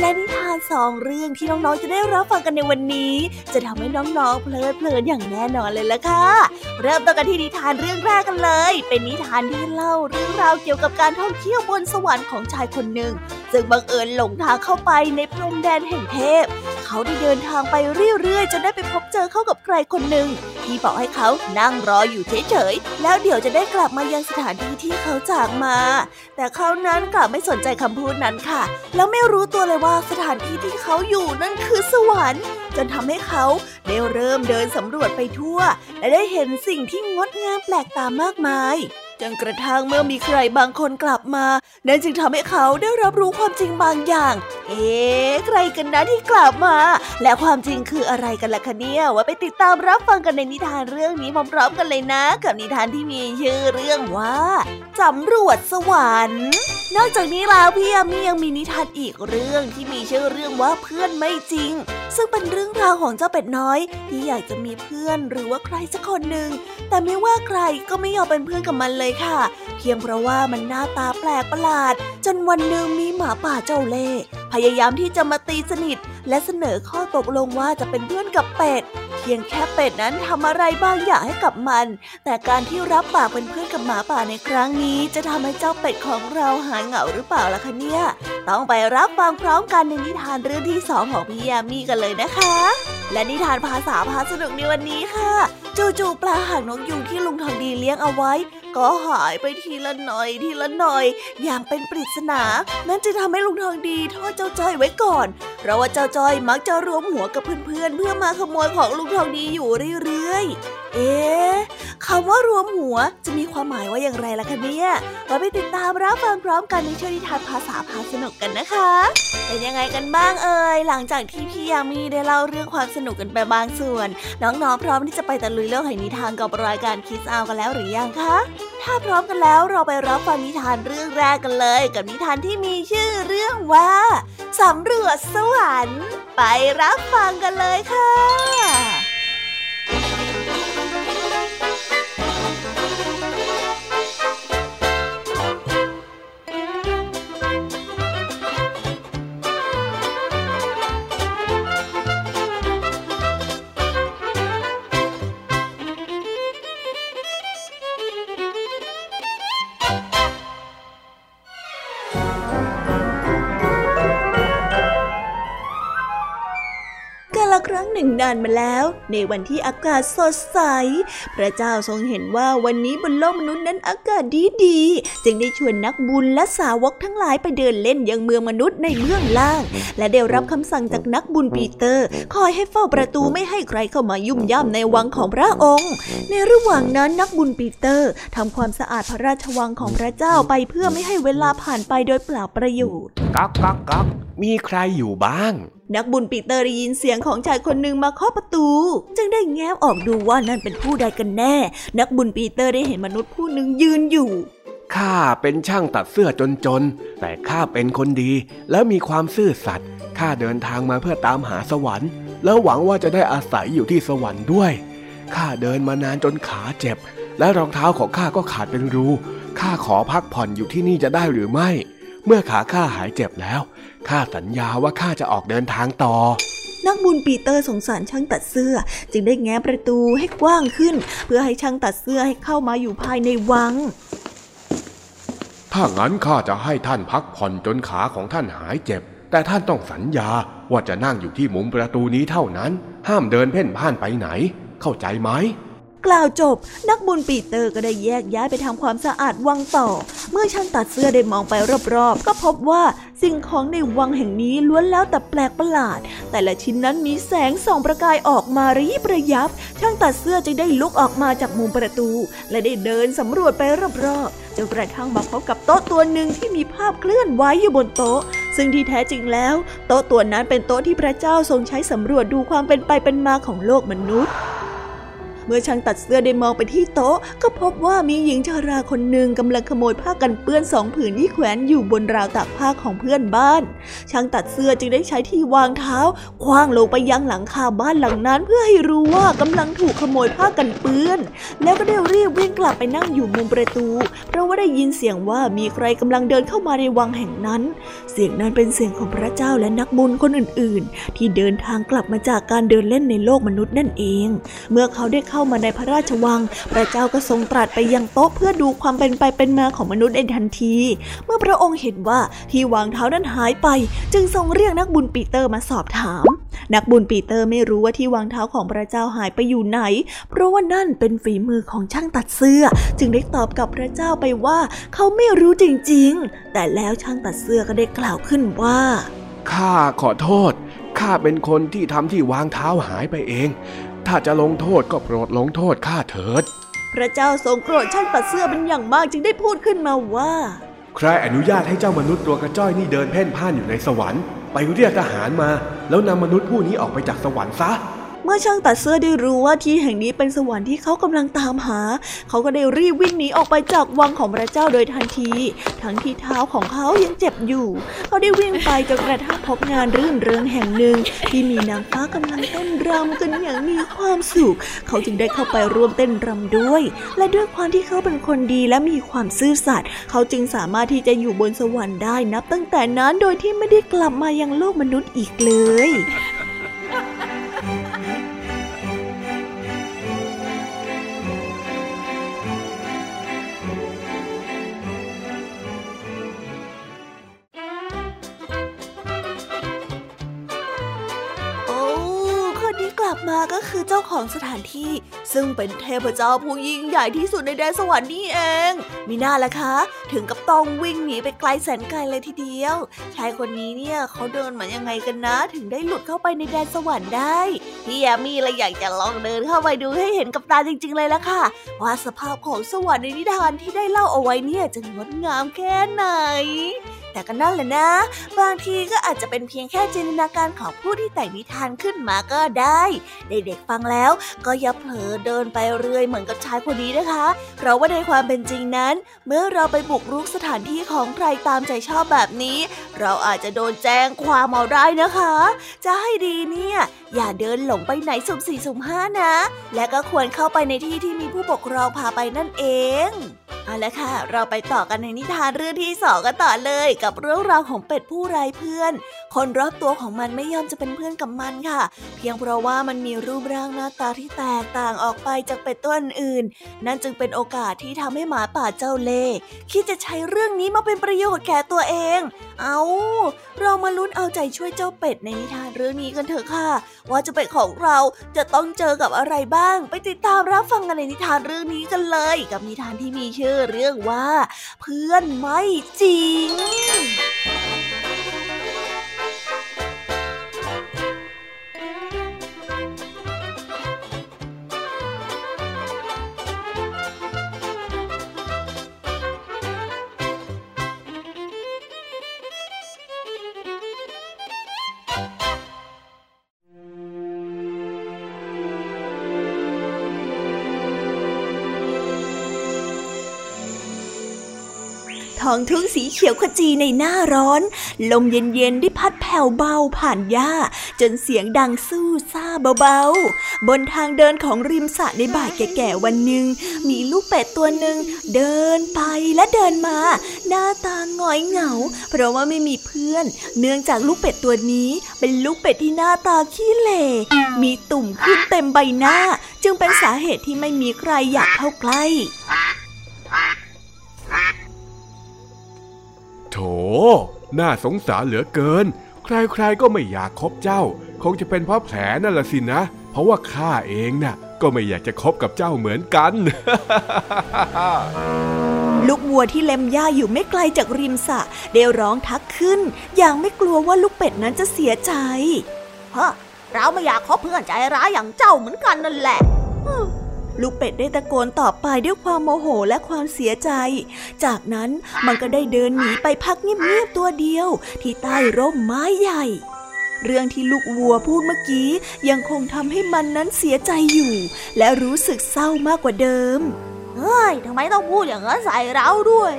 และนิทานสองเรื่องที่น้องๆจะได้รับฟังกันในวันนี้ จะทำให้น้องๆเพลิดเพลินอย่างแน่นอนเลยล่ะค่ะ เริ่มต้นกันที่นิทานเรื่องแรกกันเลย เป็นนิทานที่เล่าเรื่องราวเกี่ยวกับการท่องเที่ยวบนสวรรค์ของชายคนหนึ่งซึ่งบังเอิญหลงทางเข้าไปในพรมแดนแห่งเทพ เขาได้เดินทางไปเรื่อยๆจนได้ไปพบเจอเข้ากับใครคนหนึ่ง ที่บอกให้เขานั่งรออยู่เฉยๆ แล้วเดี๋ยวจะได้กลับมายังสถานที่ที่เขาจากมา แต่เขานั้นกลับไม่สนใจคำพูดนั้นค่ะ แล้วไม่รู้ตัวเลยว่าสถานที่ที่เขาอยู่นั่นคือสวรรค์ จนทำให้เขาได้เริ่มเดินสำรวจไปทั่ว และได้เห็นสิ่งที่งดงามแปลกตามากมาย จนกระทั่งเมื่อมีใครบางคนกลับมา นั่นจึงทำให้เขาได้รับรู้ความจริงบางอย่าง เอ๊ะใครกันนะที่กลับมา และความจริงคืออะไรกันล่ะคะเนี่ยว่าไปติดตามรับฟังกันในนิทานเรื่องนี้พร้อมๆกันเลยนะ กับนิทานที่มีชื่อเรื่องว่าสำรวจสวรรค์นอกจากนี้แล้วพี่ยามียังมีนิทานอีกเรื่องที่มีชื่อเรื่องว่าเพื่อนไม่จริง ซึ่งเป็นเรื่องราวของเจ้าเป็ดน้อย ที่อยากจะมีเพื่อนหรือว่าใครสักคนหนึ่งแต่ไม่ว่าใครก็ไม่ยอมเป็นเพื่อนกับมันเลยค่ะ เพียงเพราะว่ามันหน้าตาแปลกประหลาด จนวันหนึ่งมีหมาป่าเจ้าเล่ห์พยายามที่จะมาตีสนิท และเสนอข้อตกลงว่าจะเป็นเพื่อนกับเป็ด เพียงแค่เป็ดนั้นทำอะไรบางอย่างให้กับมัน แต่การที่รับปากเป็นเพื่อนกับหมาป่าในครั้งนี้ จะทำให้เจ้าเป็ดของเราหายเหงาหรือเปล่าล่ะคะเนี่ย ต้องไปรับฟังพร้อมกันในนิทานเรื่องที่สองของพี่ยามีกันเลยนะคะ และนิทานภาษาพาสนุกในวันนี้ค่ะ จู่ๆปลาหางนกยุงที่ลุงทองดีเลี้ยงเอาไว้ ก็หายไปทีละหน่อยทีละหน่อย อย่างเป็นปริศนา นั่นจึงทำให้ลุงทองดีโทษเจ้าจ้อยไว้ก่อน เพราะว่าเจ้าจ้อยมักจะรวมหัวกับเพื่อนๆเพื่อมาขโมยของลุงทองดีอยู่เรื่อยๆ เอ๊ะคำว่ารวมหัวจะมีความหมายว่าอย่างไรล่ะคะเนี่ยมาไปติดตามรับฟังพร้อมกันในช่วงนิทานภาษาพาสนุกกันนะคะ เป็นยังไงกันบ้างเอ่ยหลังจากที่พี่ยามีได้เล่าเรื่องความสนุกกันไปบางส่วน น้องๆพร้อมที่จะไปตะลุยโลกแห่งนิทานกับรายการคิสอากันแล้วหรือยังคะ ถ้าพร้อมกันแล้วเราไปรับฟังนิทานเรื่องแรกกันเลย กับนิทานที่มีชื่อเรื่องว่าสำรวจสวรรค์ ไปรับฟังกันเลยค่ะ ละครั้งหนึ่งนานมาแล้ว ในวันที่อากาศสดใส พระเจ้าทรงเห็นว่าวันนี้บนโลกมนุษย์นั้นอากาศดีดี จึงได้ชวนนักบุญและสาวกทั้งหลายไปเดินเล่นยังเมืองมนุษย์ในเมืองล่าง และได้รับคำสั่งจากนักบุญปีเตอร์ คอยให้เฝ้าประตูไม่ให้ใครเข้ามายุ่มย่ำในวังของพระองค์ ในระหว่างนั้นนักบุญปีเตอร์ทำความสะอาดพระราชวังของพระเจ้าไปเพื่อไม่ให้เวลาผ่านไปโดยเปล่าประโยชน์ก๊กก๊กก๊กมีใครอยู่บ้าง นักบุญปีเตอร์ได้ยินเสียงของชายคนหนึ่งมาเคาะประตู จึงได้แง้มออกดูว่านั่นเป็นผู้ใดกันแน่ นักบุญปีเตอร์ได้เห็นมนุษย์ผู้หนึ่งยืนอยู่ข้าเป็นช่างตัดเสื้อจนๆ แต่ข้าเป็นคนดีและมีความซื่อสัตย์ข้าเดินทางมาเพื่อตามหาสวรรค์ แล้วหวังว่าจะได้อาศัยอยู่ที่สวรรค์ด้วยข้าเดินมานานจนขาเจ็บ และรองเท้าของข้าก็ขาดเป็นรูข้าขอพักผ่อนอยู่ที่นี่จะได้หรือไม่ เมื่อขาข้าหายเจ็บแล้วข้าสัญญาว่าข้าจะออกเดินทางต่อ นักบุญปีเตอร์สงสารช่างตัดเสื้อ จึงได้แง้ประตูให้กว้างขึ้น เพื่อให้ช่างตัดเสื้อให้เข้ามาอยู่ภายในวัง ถ้างั้นข้าจะให้ท่านพักผ่อนจนขาของท่านหายเจ็บ แต่ท่านต้องสัญญาว่าจะนั่งอยู่ที่มุมประตูนี้เท่านั้น ห้ามเดินเพ่นพ่านไปไหน เข้าใจไหม กล่าวจบ นักบุญปีเตอร์ก็ได้แยกย้ายไปทำความสะอาดวังต่อ เมื่อช่างตัดเสื้อได้มองไปรอบๆ ก็พบว่าสิ่งของในวังแห่งนี้ล้วนแล้วแต่แปลกประหลาด แต่ละชิ้นนั้นมีแสงส่องประกายออกมาระยิบระยับ ช่างตัดเสื้อจึงได้ลุกออกมาจากมุมประตู และได้เดินสำรวจไปรอบๆจนกระทั่งมาพบกับโต๊ะตัวหนึ่งที่มีภาพเคลื่อนไหวอยู่บนโต๊ะซึ่งที่แท้จริงแล้ว โต๊ะตัวนั้นเป็นโต๊ะที่พระเจ้าทรงใช้สำรวจดูความเป็นไปเป็นมาของโลกมนุษย์ เมื่อช่างตัดเสื้อได้มองไปที่โต๊ะ ก็พบว่ามีหญิงชาราคนหนึ่งกำลังขโมยผ้ากันเปื้อนสองผืนที่แขวนอยู่บนราวตากผ้าของเพื่อนบ้าน ช่างตัดเสื้อจึงได้ใช้ที่วางเท้าคว้างลงไปยังหลังคาบ้านหลังนั้น เพื่อให้รู้ว่ากำลังถูกขโมยผ้ากันเปื้อน แล้วก็ได้รีบวิ่งกลับไปนั่งอยู่มุมประตู เพราะว่าได้ยินเสียงว่ามีใครกำลังเดินเข้ามาในวังแห่งนั้น เสียงนั้นเป็นเสียงของพระเจ้าและนักบุญคนอื่น ๆ ที่เดินทางกลับมาจากการเดินเล่นในโลกมนุษย์นั่นเอง เมื่อเขาได้เข้ามาในพระราชวัง พระเจ้าก็ทรงตรัสไปยังโต๊ะเพื่อดูความเป็นไปเป็นมาของมนุษย์ในทันที เมื่อพระองค์เห็นว่าที่วางเท้านั้นหายไป จึงทรงเรียกนักบุญปีเตอร์มาสอบถาม นักบุญปีเตอร์ไม่รู้ว่าที่วางเท้าของพระเจ้าหายไปอยู่ไหน เพราะว่านั่นเป็นฝีมือของช่างตัดเสื้อ จึงได้ตอบกับพระเจ้าไปว่าเขาไม่รู้จริงๆ แต่แล้วช่างตัดเสื้อก็ได้กล่าวขึ้นว่าข้าขอโทษ ข้าเป็นคนที่ทำที่วางเท้าหายไปเอง ถ้าจะลงโทษก็โปรดลงโทษข้าเถิด พระเจ้าทรงโกรธช่างตัดเสื้อเป็นอย่างมากจึงได้พูดขึ้นมาว่า ใครอนุญาตให้เจ้ามนุษย์ตัวกระจ้อยนี่เดินเพ่นพ่านอยู่ในสวรรค์ ไปเรียกทหารมา แล้วนำมนุษย์ผู้นี้ออกไปจากสวรรค์ซะ เมื่อช่างตัดเสื้อได้รู้ว่าที่แห่งนี้เป็นสวรรค์ที่เขากำลังตามหา เขาก็ได้รีบวิ่งหนีออกไปจากวังของพระเจ้าโดยทันที ทั้งที่เท้าของเขายังเจ็บอยู่ เขาได้วิ่งไปจนกระทั่งพบงานรื่นเริงแห่งหนึ่ง ที่มีนางฟ้ากำลังเต้นรำกันอย่างมีความสุข เขาจึงได้เข้าไปร่วมเต้นรำด้วย และด้วยความที่เขาเป็นคนดีและมีความซื่อสัตย์เขาจึงสามารถที่จะอยู่บนสวรรค์ได้นับตั้งแต่นั้นโดยที่ไม่ได้กลับมายังโลกมนุษย์อีกเลย ของสถานที่ ซึ่งเป็นเทพเจ้าผู้ยิ่งใหญ่ที่สุดในแดนสวรรค์นี่เอง มีหน้าละคะ ถึงกับต้องวิ่งหนีไปไกลแสนไกลเลยทีเดียว ชายคนนี้เนี่ยเขาเดินมายังไงกันนะ ถึงได้หลุดเข้าไปในแดนสวรรค์ได้พี่แอมี่เลยอยากจะลองเดินเข้าไปดูให้เห็นกับตาจริง ๆ เลยละค่ะว่าสภาพของสวรรค์ในนิทานที่ได้เล่าเอาไว้เนี่ยจะงดงามแค่ไหนแต่ก็นั่นแหละนะ บางทีก็อาจจะเป็นเพียงแค่จินตนาการของผู้ที่แต่งนิทานขึ้นมาก็ได้ เด็กๆฟังแล้วก็อย่าเผลอเดินไปเรื่อยเหมือนกับชายคนนี้นะคะ เพราะว่าในความเป็นจริงนั้น เมื่อเราไปบุกรุกสถานที่ของใครตามใจชอบแบบนี้ เราอาจจะโดนแจ้งความเอาได้นะคะ จะให้ดีเนี่ย อย่าเดินหลงไปไหนสุ่มสี่สุ่มห้านะ และก็ควรเข้าไปในที่ที่มีผู้ปกครองพาไปนั่นเองเอาละค่ะ เราไปต่อกันในนิทานเรื่องที่สองกันต่อเลย กับเรื่องราวของเป็ดผู้ไร้เพื่อน คนรอบตัวของมันไม่ยอมจะเป็นเพื่อนกับมันค่ะ เพียงเพราะว่ามันมีรูปร่างหน้าตาที่แตกต่างออกไปจากเป็ดตัวอื่น นั่นจึงเป็นโอกาสที่ทำให้หมาป่าเจ้าเล่คิดจะใช้เรื่องนี้มาเป็นประโยชน์แก่ตัวเอง เอา เรามาลุ้นเอาใจช่วยเจ้าเป็ดในนิทานเรื่องนี้กันเถอะค่ะว่าจะเป็นของเราจะต้องเจอกับอะไรบ้าง ไปติดตามรับฟังกันในนิทานเรื่องนี้กันเลย กับนิทานที่มีชื่อเรื่องว่า เพื่อนไม่จริง ท้องทุ่งสีเขียวขจีในหน้าร้อน ลมเย็นๆได้พัดแผ่วเบาผ่านหญ้า จนเสียงดังสู้ซาเบาๆ บนทางเดินของริมสระในบ่ายแก่ๆวันหนึ่ง มีลูกเป็ดตัวหนึ่งเดินไปและเดินมา หน้าตาหงอยเหงา เพราะว่าไม่มีเพื่อน เนื่องจากลูกเป็ดตัวนี้เป็นลูกเป็ดที่หน้าตาขี้เหร่มีตุ่มขึ้นเต็มใบหน้า จึงเป็นสาเหตุที่ไม่มีใครอยากเข้าใกล้โถ น่าสงสารเหลือเกิน ใครๆก็ไม่อยากคบเจ้า คงจะเป็นเพราะแผลนั่นละสินะ เพราะว่าข้าเองน่ะ ก็ไม่อยากจะคบกับเจ้าเหมือนกัน ลูกวัวที่เล็มหญ้าอยู่ไม่ไกลจากริมสระได้ร้องทักขึ้น อย่างไม่กลัวว่าลูกเป็ดนั้นจะเสียใจฮะเราไม่อยากคบเพื่อนใจร้ายอย่างเจ้าเหมือนกันนั่นแหละ ลูกเป็ดได้ตะโกนตอบไปด้วยความโมโหและความเสียใจ จากนั้นมันก็ได้เดินหนีไปพักเงียบๆตัวเดียว ที่ใต้ร่มไม้ใหญ่ เรื่องที่ลูกวัวพูดเมื่อกี้ยังคงทำให้มันนั้นเสียใจอยู่ และรู้สึกเศร้ามากกว่าเดิม เฮ้ยทำไมต้องพูดอย่างนั้นใส่เราด้วย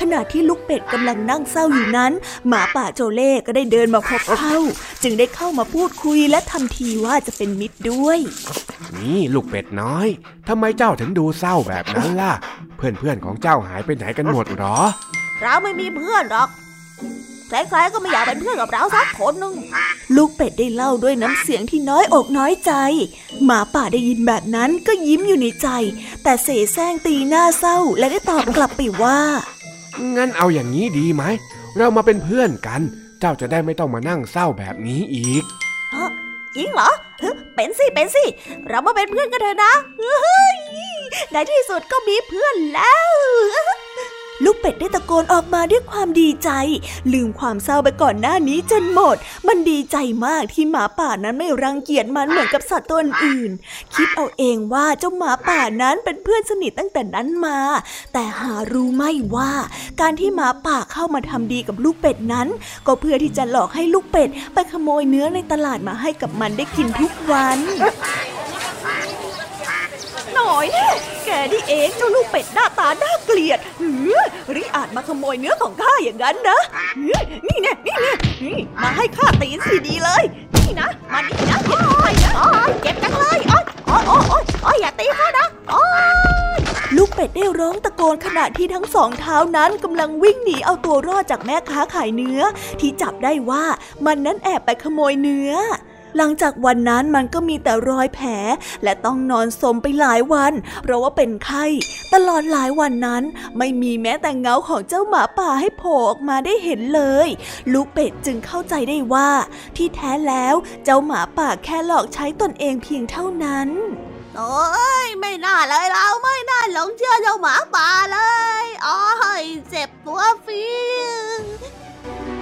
ขณะที่ลูกเป็ดกำลังนั่งเศร้าอยู่นั้น หมาป่าโจเล่ก็ได้เดินมาพบเข้าจึงได้เข้ามาพูดคุยและทำทีว่าจะเป็นมิตรด้วย นี่ลูกเป็ดน้อยทำไมเจ้าถึงดูเศร้าแบบนั้นล่ะ เพื่อนๆของเจ้าหายไปไหนกันหมดหรอ เราไม่มีเพื่อนหรอกใครๆก็ไม่อยากเป็นเพื่อนกับเราสักคนหนึ่งลูกเป็ดได้เล่าด้วยน้ำเสียงที่น้อยอกน้อยใจ หมาป่าได้ยินแบบนั้นก็ยิ้มอยู่ในใจ แต่เสแสร้งตีหน้าเศร้าและได้ตอบกลับไปว่า งั้นเอาอย่างนี้ดีไหม เรามาเป็นเพื่อนกัน เจ้าจะได้ไม่ต้องมานั่งเศร้าแบบนี้อีกจริงเหรอ เป็นสิ เป็นสิ เรามาเป็นเพื่อนกันเถอะนะในที่สุดก็มีเพื่อนแล้ว ลูกเป็ดได้ตะโกนออกมาด้วยความดีใจ ลืมความเศร้าไปก่อนหน้านี้จนหมด มันดีใจมากที่หมาป่านั้นไม่รังเกียจมันเหมือนกับสัตว์ตัวอื่น คิดเอาเองว่าเจ้าหมาป่านั้นเป็นเพื่อนสนิทตั้งแต่นั้นมา แต่หารู้ไม่ว่า การที่หมาป่าเข้ามาทำดีกับลูกเป็ดนั้น ก็เพื่อที่จะหลอกให้ลูกเป็ด ไปขโมยเนื้อในตลาดมาให้กับมันได้กินทุกวัน หน่อย แกนี่เองเจ้าลูกเป็ดหน้าตาน่าเกลียดหือริอาจมาขโมยเนื้อของข้าอย่างนั้นนะ นี่เนี่ยนี่เนี่ยมาให้ข้าตีนสีดีเลย นี่นะ มานี่นะโอ้ยโอ้ยเจ็บจังเลยโอ้ยโอ้ยโอ้ยโอ้ยอย่าตีข้านะโอ้ยลูกเป็ดได้ร้องตะโกนขณะที่ทั้งสองเท้านั้นกำลังวิ่งหนีเอาตัวรอดจากแม่ค้าขายเนื้อ ที่จับได้ว่ามันนั้นแอบไปขโมยเนื้อ หลังจากวันนั้นมันก็มีแต่รอยแผล และต้องนอนสมไปหลายวัน เพราะว่าเป็นไข้ ตลอดหลายวันนั้น ไม่มีแม้แต่เงาของเจ้าหมาป่าให้โผล่ออกมาได้เห็นเลย ลูกเป็ดจึงเข้าใจได้ว่า ที่แท้แล้วเจ้าหมาป่าแค่หลอกใช้ตนเองเพียงเท่านั้นโอ้ยไม่น่าเลยเราไม่น่าหลงเชื่อเจ้าหมาป่าเลย อ๋อเจ็บตัวฟีแ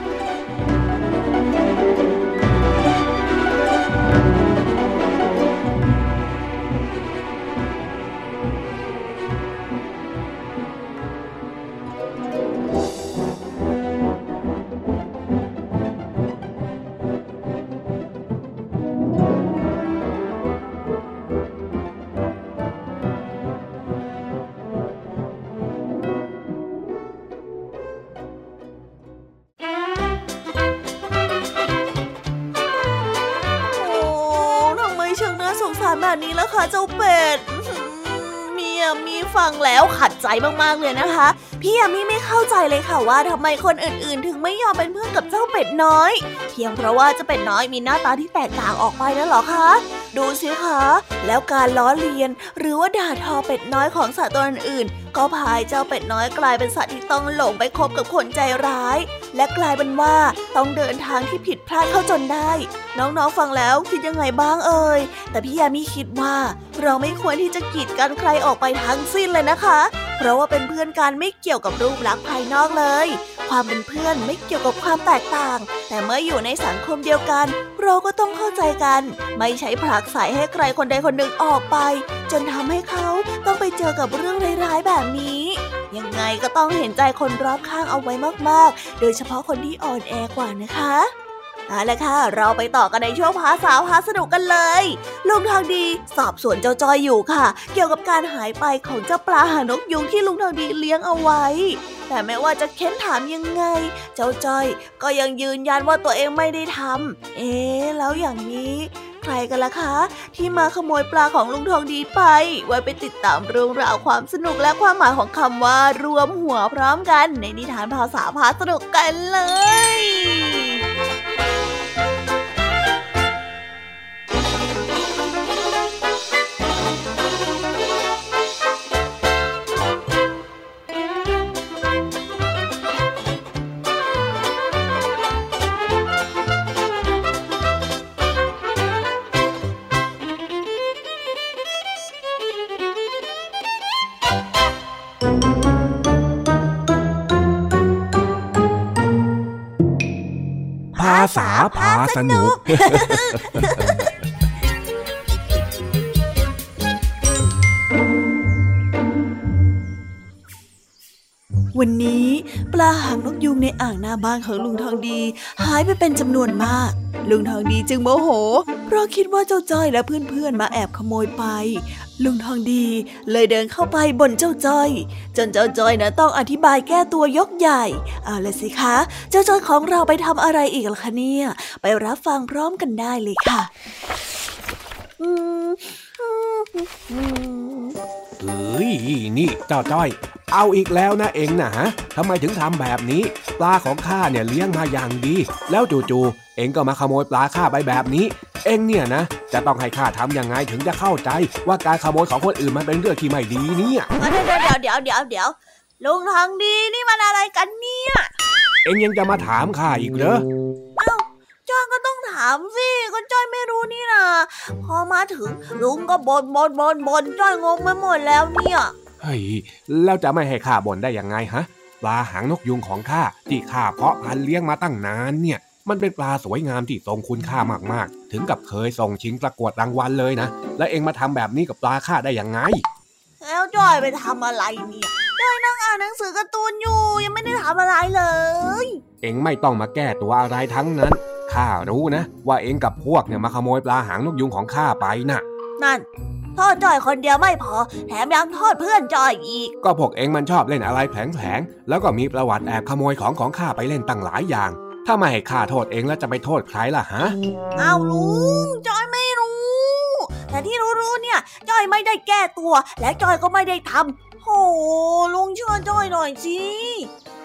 ขัดใจมากๆเลยนะคะ พี่ยามีไม่เข้าใจเลยค่ะว่าทำไมคนอื่นๆ ถึงไม่ยอมเป็นเพื่อนกับเจ้าเป็ดน้อย เพียงเพราะว่าเจ้าเป็ดน้อยมีหน้าตาที่แตกต่างออกไปนั่นหรอคะ ดูสิคะ แล้วการล้อเลียน หรือว่าด่าทอเป็ดน้อยของสัตว์ตัวอื่น ก็พายเจ้าเป็ดน้อยกลายเป็นสัตว์ที่ต้องหลงไปคบกับคนใจร้าย และกลายเป็นว่าต้องเดินทางที่ผิดพลาดเข้าจนได้ น้องๆฟังแล้วคิดยังไงบ้างเอ่ยแต่พี่ยามีคิดว่า เราไม่ควรที่จะกีดกันใครออกไปทั้งสิ้นเลยนะคะ ราะว่าเป็นเพื่อนกันไม่เกี่ยวกับรูปลักษณ์ภายนอกเลย ความเป็นเพื่อนไม่เกี่ยวกับความแตกต่าง แต่เมื่ออยู่ในสังคมเดียวกัน เราก็ต้องเข้าใจกัน ไม่ใช้ผลักใส่ให้ใครคนใดคนหนึ่งออกไป จนทำให้เขาต้องไปเจอกับเรื่องร้ายๆแบบนี้ยังไงก็ต้องเห็นใจคนรอบข้างเอาไว้มากๆ โดยเฉพาะคนที่อ่อนแอกว่านะคะ เอาละค่ะ เราไปต่อกันในช่วงภาษาพาสนุกกันเลย ลุงทองดีสอบสวนเจ้าจอยอยู่ค่ะ เกี่ยวกับการหายไปของเจ้าปลาหานกยุงที่ลุงทองดีเลี้ยงเอาไว้ แต่แม้ว่าจะเค้นถามยังไง เจ้าจอยก็ยังยืนยันว่าตัวเองไม่ได้ทำเอ๊แล้วอย่างนี้ใครกันล่ะคะ ที่มาขโมยปลาของลุงทองดีไป ไว้ไปติดตามเรื่องราวความสนุกและความหมายของคำว่ารวมหัวพร้อมกัน ในนิทานภาษาพาสนุกกันเลย สนุกวันนี้ปลาหางนกยุงในอ่างหน้าบ้านของลุงทองดี หายไปเป็นจำนวนมาก ลุงทองดีจึงโมโห เพราะคิดว่าเจ้าจ้อยและเพื่อนๆมาแอบขโมยไป ลุงทองดีเลยเดินเข้าไปบนเจ้าจ้อย จนเจ้าจ้อยนะต้องอธิบายแก้ตัวยกใหญ่ เอาละสิคะ เจ้าจ้อยของเราไปทำอะไรอีกล่ะคะเนี่ย ไปรับฟังพร้อมกันได้เลยค่ะ อืมอืมอืม เฮ้ยนี่เจ้าจ้อย เอาอีกแล้วนะเองนะฮะทำไมถึงทำแบบนี้ ปลาของข้าเนี่ยเลี้ยงมาอย่างดี แล้วจู่ๆเองก็มาขโมยปลาข้าไปแบบนี้ เองเนี่ยนะ จะต้องให้ข้าทำยังไงถึงจะเข้าใจ ว่าการขโมยของคนอื่นมันเป็นเรื่องที่ไม่ดีเนี่ยเดี๋ยวเดี๋ยวเดี๋ยวเดี๋ยวเดี๋ยวลุงทองดีนี่มันอะไรกันเนี่ย เองยังจะมาถามข้าอีกเหรอ จ้อยก็ต้องถามสิก็จ้อยไม่รู้นี่นะพอมาถึงลุงก็บนบนบนบนจ้อยงงไปหมดแล้วเนี่ยเฮ้ยแล้วจะไม่ให้ข้าบ่นได้ยังไงฮะปลาหางนกยุงของข้าที่ข้าเพาะพันธุ์เลี้ยงมาตั้งนานเนี่ย มันเป็นปลาสวยงามที่ทรงคุณค่ามากๆ ถึงกับเคยส่งชิงประกวดรางวัลเลยนะ แล้วเองมาทำแบบนี้กับปลาข้าได้ยังไง แล้วจ้อยไปทำอะไรเนี่ยจ้อยนั่งอ่านหนังสือการ์ตูนอยู่ยังไม่ได้ทำอะไรเลย เองไม่ต้องมาแก้ตัวอะไรทั้งนั้น ข้ารู้นะ ว่าเองกับพวกเนี่ยมาขโมยปลาหางนกยุงของข้าไปน่ะ นั่นโทษจ้อยคนเดียวไม่พอ แถมยังโทษเพื่อนจ้อยอีก ก็พวกเองมันชอบเล่นอะไรแผลงๆแล้วก็มีประวัติแอบขโมยของของข้าไปเล่นตั้งหลายอย่าง ถ้าไม่ให้ข้าโทษเองแล้วจะไปโทษใครล่ะฮะเอาลุงจ้อยไม่รู้ แต่ที่รู้ๆเนี่ยจ้อยไม่ได้แก้ตัว และจ้อยก็ไม่ได้ทำโหลุงเชื่อจ้อยหน่อยสิ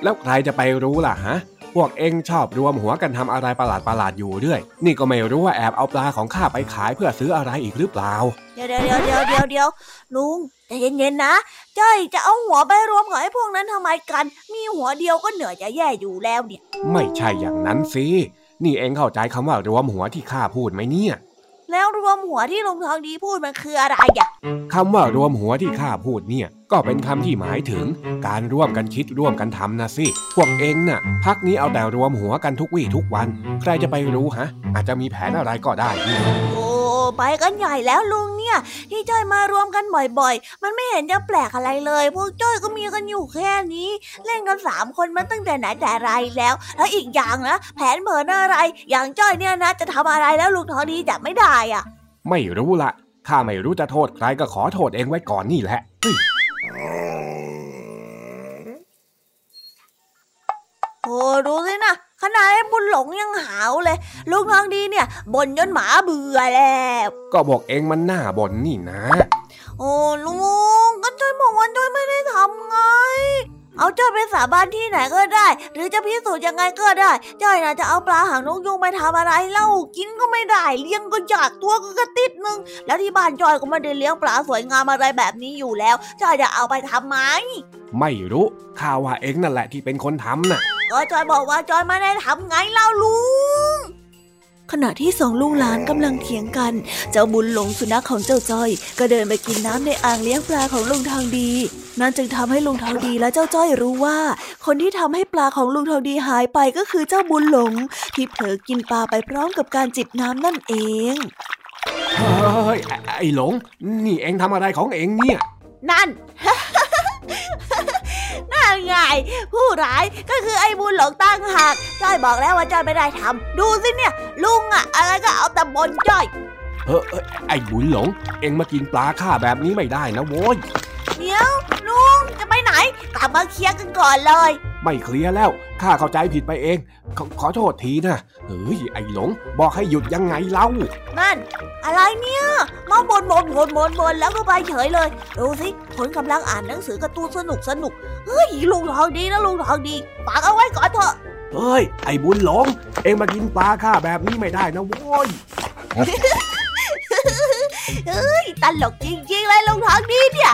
แล้วใครจะไปรู้ล่ะฮะ พวกเองชอบรวมหัวกันทำอะไรประหลาดๆอยู่เรื่อย นี่ก็ไม่รู้ว่าแอบเอาปลาของข้าไปขายเพื่อซื้ออะไรอีกหรือเปล่า เดี๋ยวเดี๋ยวเดี๋ยวเดี๋ยวเดี๋ยวเดี๋ยวลุงใจเย็นๆนะจ้อยจะเอาหัวไปรวมกับไอ้พวกนั้นทำไมกัน มีหัวเดียวก็เหนื่อยจะแย่อยู่แล้วเนี่ย ไม่ใช่อย่างนั้นสิ นี่เองเข้าใจคำว่ารวมหัวที่ข้าพูดไหมเนี่ย แล้วรวมหัวที่ลุงทองดีพูดมันคืออะไรอะคำว่ารวมหัวที่ข้าพูดเนี่ย ก็เป็นคำที่หมายถึง การร่วมกันคิดร่วมกันทำนะสิ พวกเองน่ะ พักนี้เอาแต่รวมหัวกันทุกวี่ทุกวัน ใครจะไปรู้ฮะ อาจจะมีแผนอะไรก็ได้นี่ โอ้ ไปกันใหญ่แล้วลุงเนี่ย ที่จ้อยมารวมกันบ่อยๆ มันไม่เห็นจะแปลกอะไรเลย พวกจ้อยก็มีกันอยู่แค่นี้ เล่นกันสามคนมาตั้งแต่ไหนแต่ไรแล้ว แล้วอีกอย่างนะแผนเผินอะไร อย่างจ้อยเนี่ยนะจะทำอะไรแล้วลุงทองดีจับไม่ได้อะ ไม่รู้ละข้าไม่รู้จะโทษใครก็ขอโทษเองไว้ก่อนนี่แหละเฮ้ยโอ้ดูสินะ ขนาดไอ้บุญหลงยังหาวเลยลุงทองดีเนี่ยบ่นจนหมาเบื่อแล้วก็บอกเองมันหน้าบ่นนี่นะ โอ้ลุงก็จ้อยบอกว่าจ้อยไม่ได้ทำไง เอาจ้อยไปสาบานที่ไหนก็ได้ หรือจะพิสูจน์ยังไงก็ได้จ้อยน่ะจะเอาปลาหางนกยุงไปทำอะไรเล่ากินก็ไม่ได้เลี้ยงก็ยากตัวก็กระติดนึงแล้วที่บ้านจ้อยก็ไม่ได้เลี้ยงปลาสวยงามอะไรแบบนี้อยู่แล้วจ้อยจะเอาไปทำไมไม่รู้ข้าว่าเองนั่นแหละที่เป็นคนทำน่ะ ก็จอยบอกว่าจอยไม่ได้ทำไงเล่าลุง ขณะที่สองลุงหลานกำลังเถียงกัน เจ้าบุญหลงสุนัขของเจ้าจ้อย ก็เดินไปกินน้ำในอ่างเลี้ยงปลาของลุงทองดี นั่นจึงทำให้ลุงทองดีและเจ้าจ้อยรู้ว่า คนที่ทำให้ปลาของลุงทองดีหายไปก็คือเจ้าบุญหลง ที่เผลอกินปลาไปพร้อมกับการจิบน้ำนั่นเองเฮ้ยไอ้ไอ้หลง นี่เองทำอะไรของเองเนี่ย นั่น นั่นไง ผู้ร้ายก็คือไอ้บุญหลงตั้งหากจ้อยบอกแล้วว่าจ้อยไม่ได้ทำดูสิเนี่ย ลุงอะอะไรก็เอาแต่บนจ้อยเฮ้ยเอ้ยไอ้บุญหลง เองมากินปลาข้าแบบนี้ไม่ได้นะโว้ยเดี๋ยวลุงจะไปไหนกลับมาเคลียร์กันก่อนเลย ไม่เคลียร์แล้ว ข้าเข้าใจผิดไปเองขอขอโทษทีนะ เฮ้ย ไอ้หลง บอกให้หยุดยังไงเล่า นั่น อะไรเนี่ย มาบนบนบนบนบนแล้วก็ไปเฉยเลย ดูสิคนกำลังอ่านหนังสือการ์ตูนสนุกสนุก เฮ้ย ลุงทองดีนะลุงทองดี ฝากเอาไว้ก่อนเถอะ เฮ้ย ไอ้บุญหลง เองมากินปลาข้าแบบนี้ไม่ได้นะโว้ยเฮ้ย ตลกจริงๆเลยลุงทองดีเนี่ย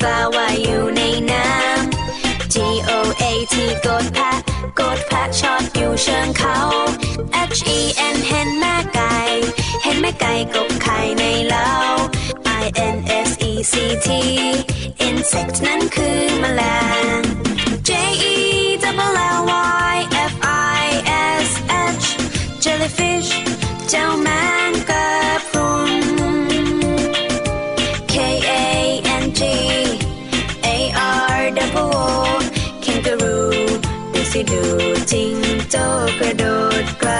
ปลาว่ายอยู่ในน้ำ G O A T กดแพะกดแพะชอตอยู่เชิงเขา H E N เห็นแม่ไก่ เห็นแม่ไก่กบไข่ในเล้า I N S E C T insect นั้นคือแมลง J E double L Y F I S H jellyfish เจ้าแมง ดูจิงโจ้กระโดดกลา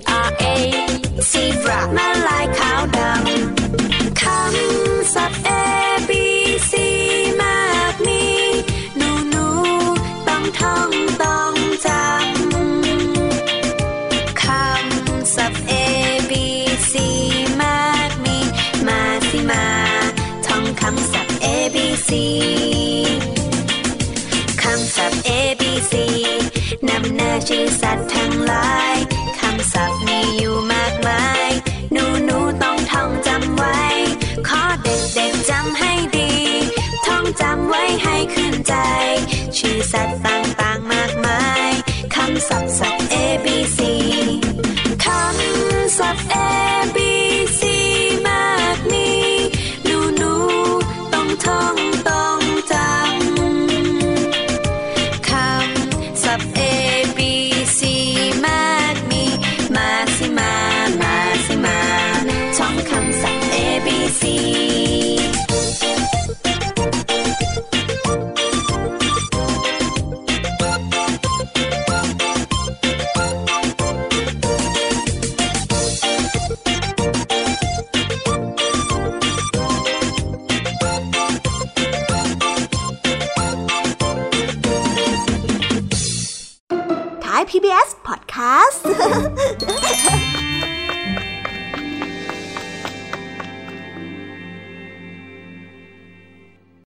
T-I-N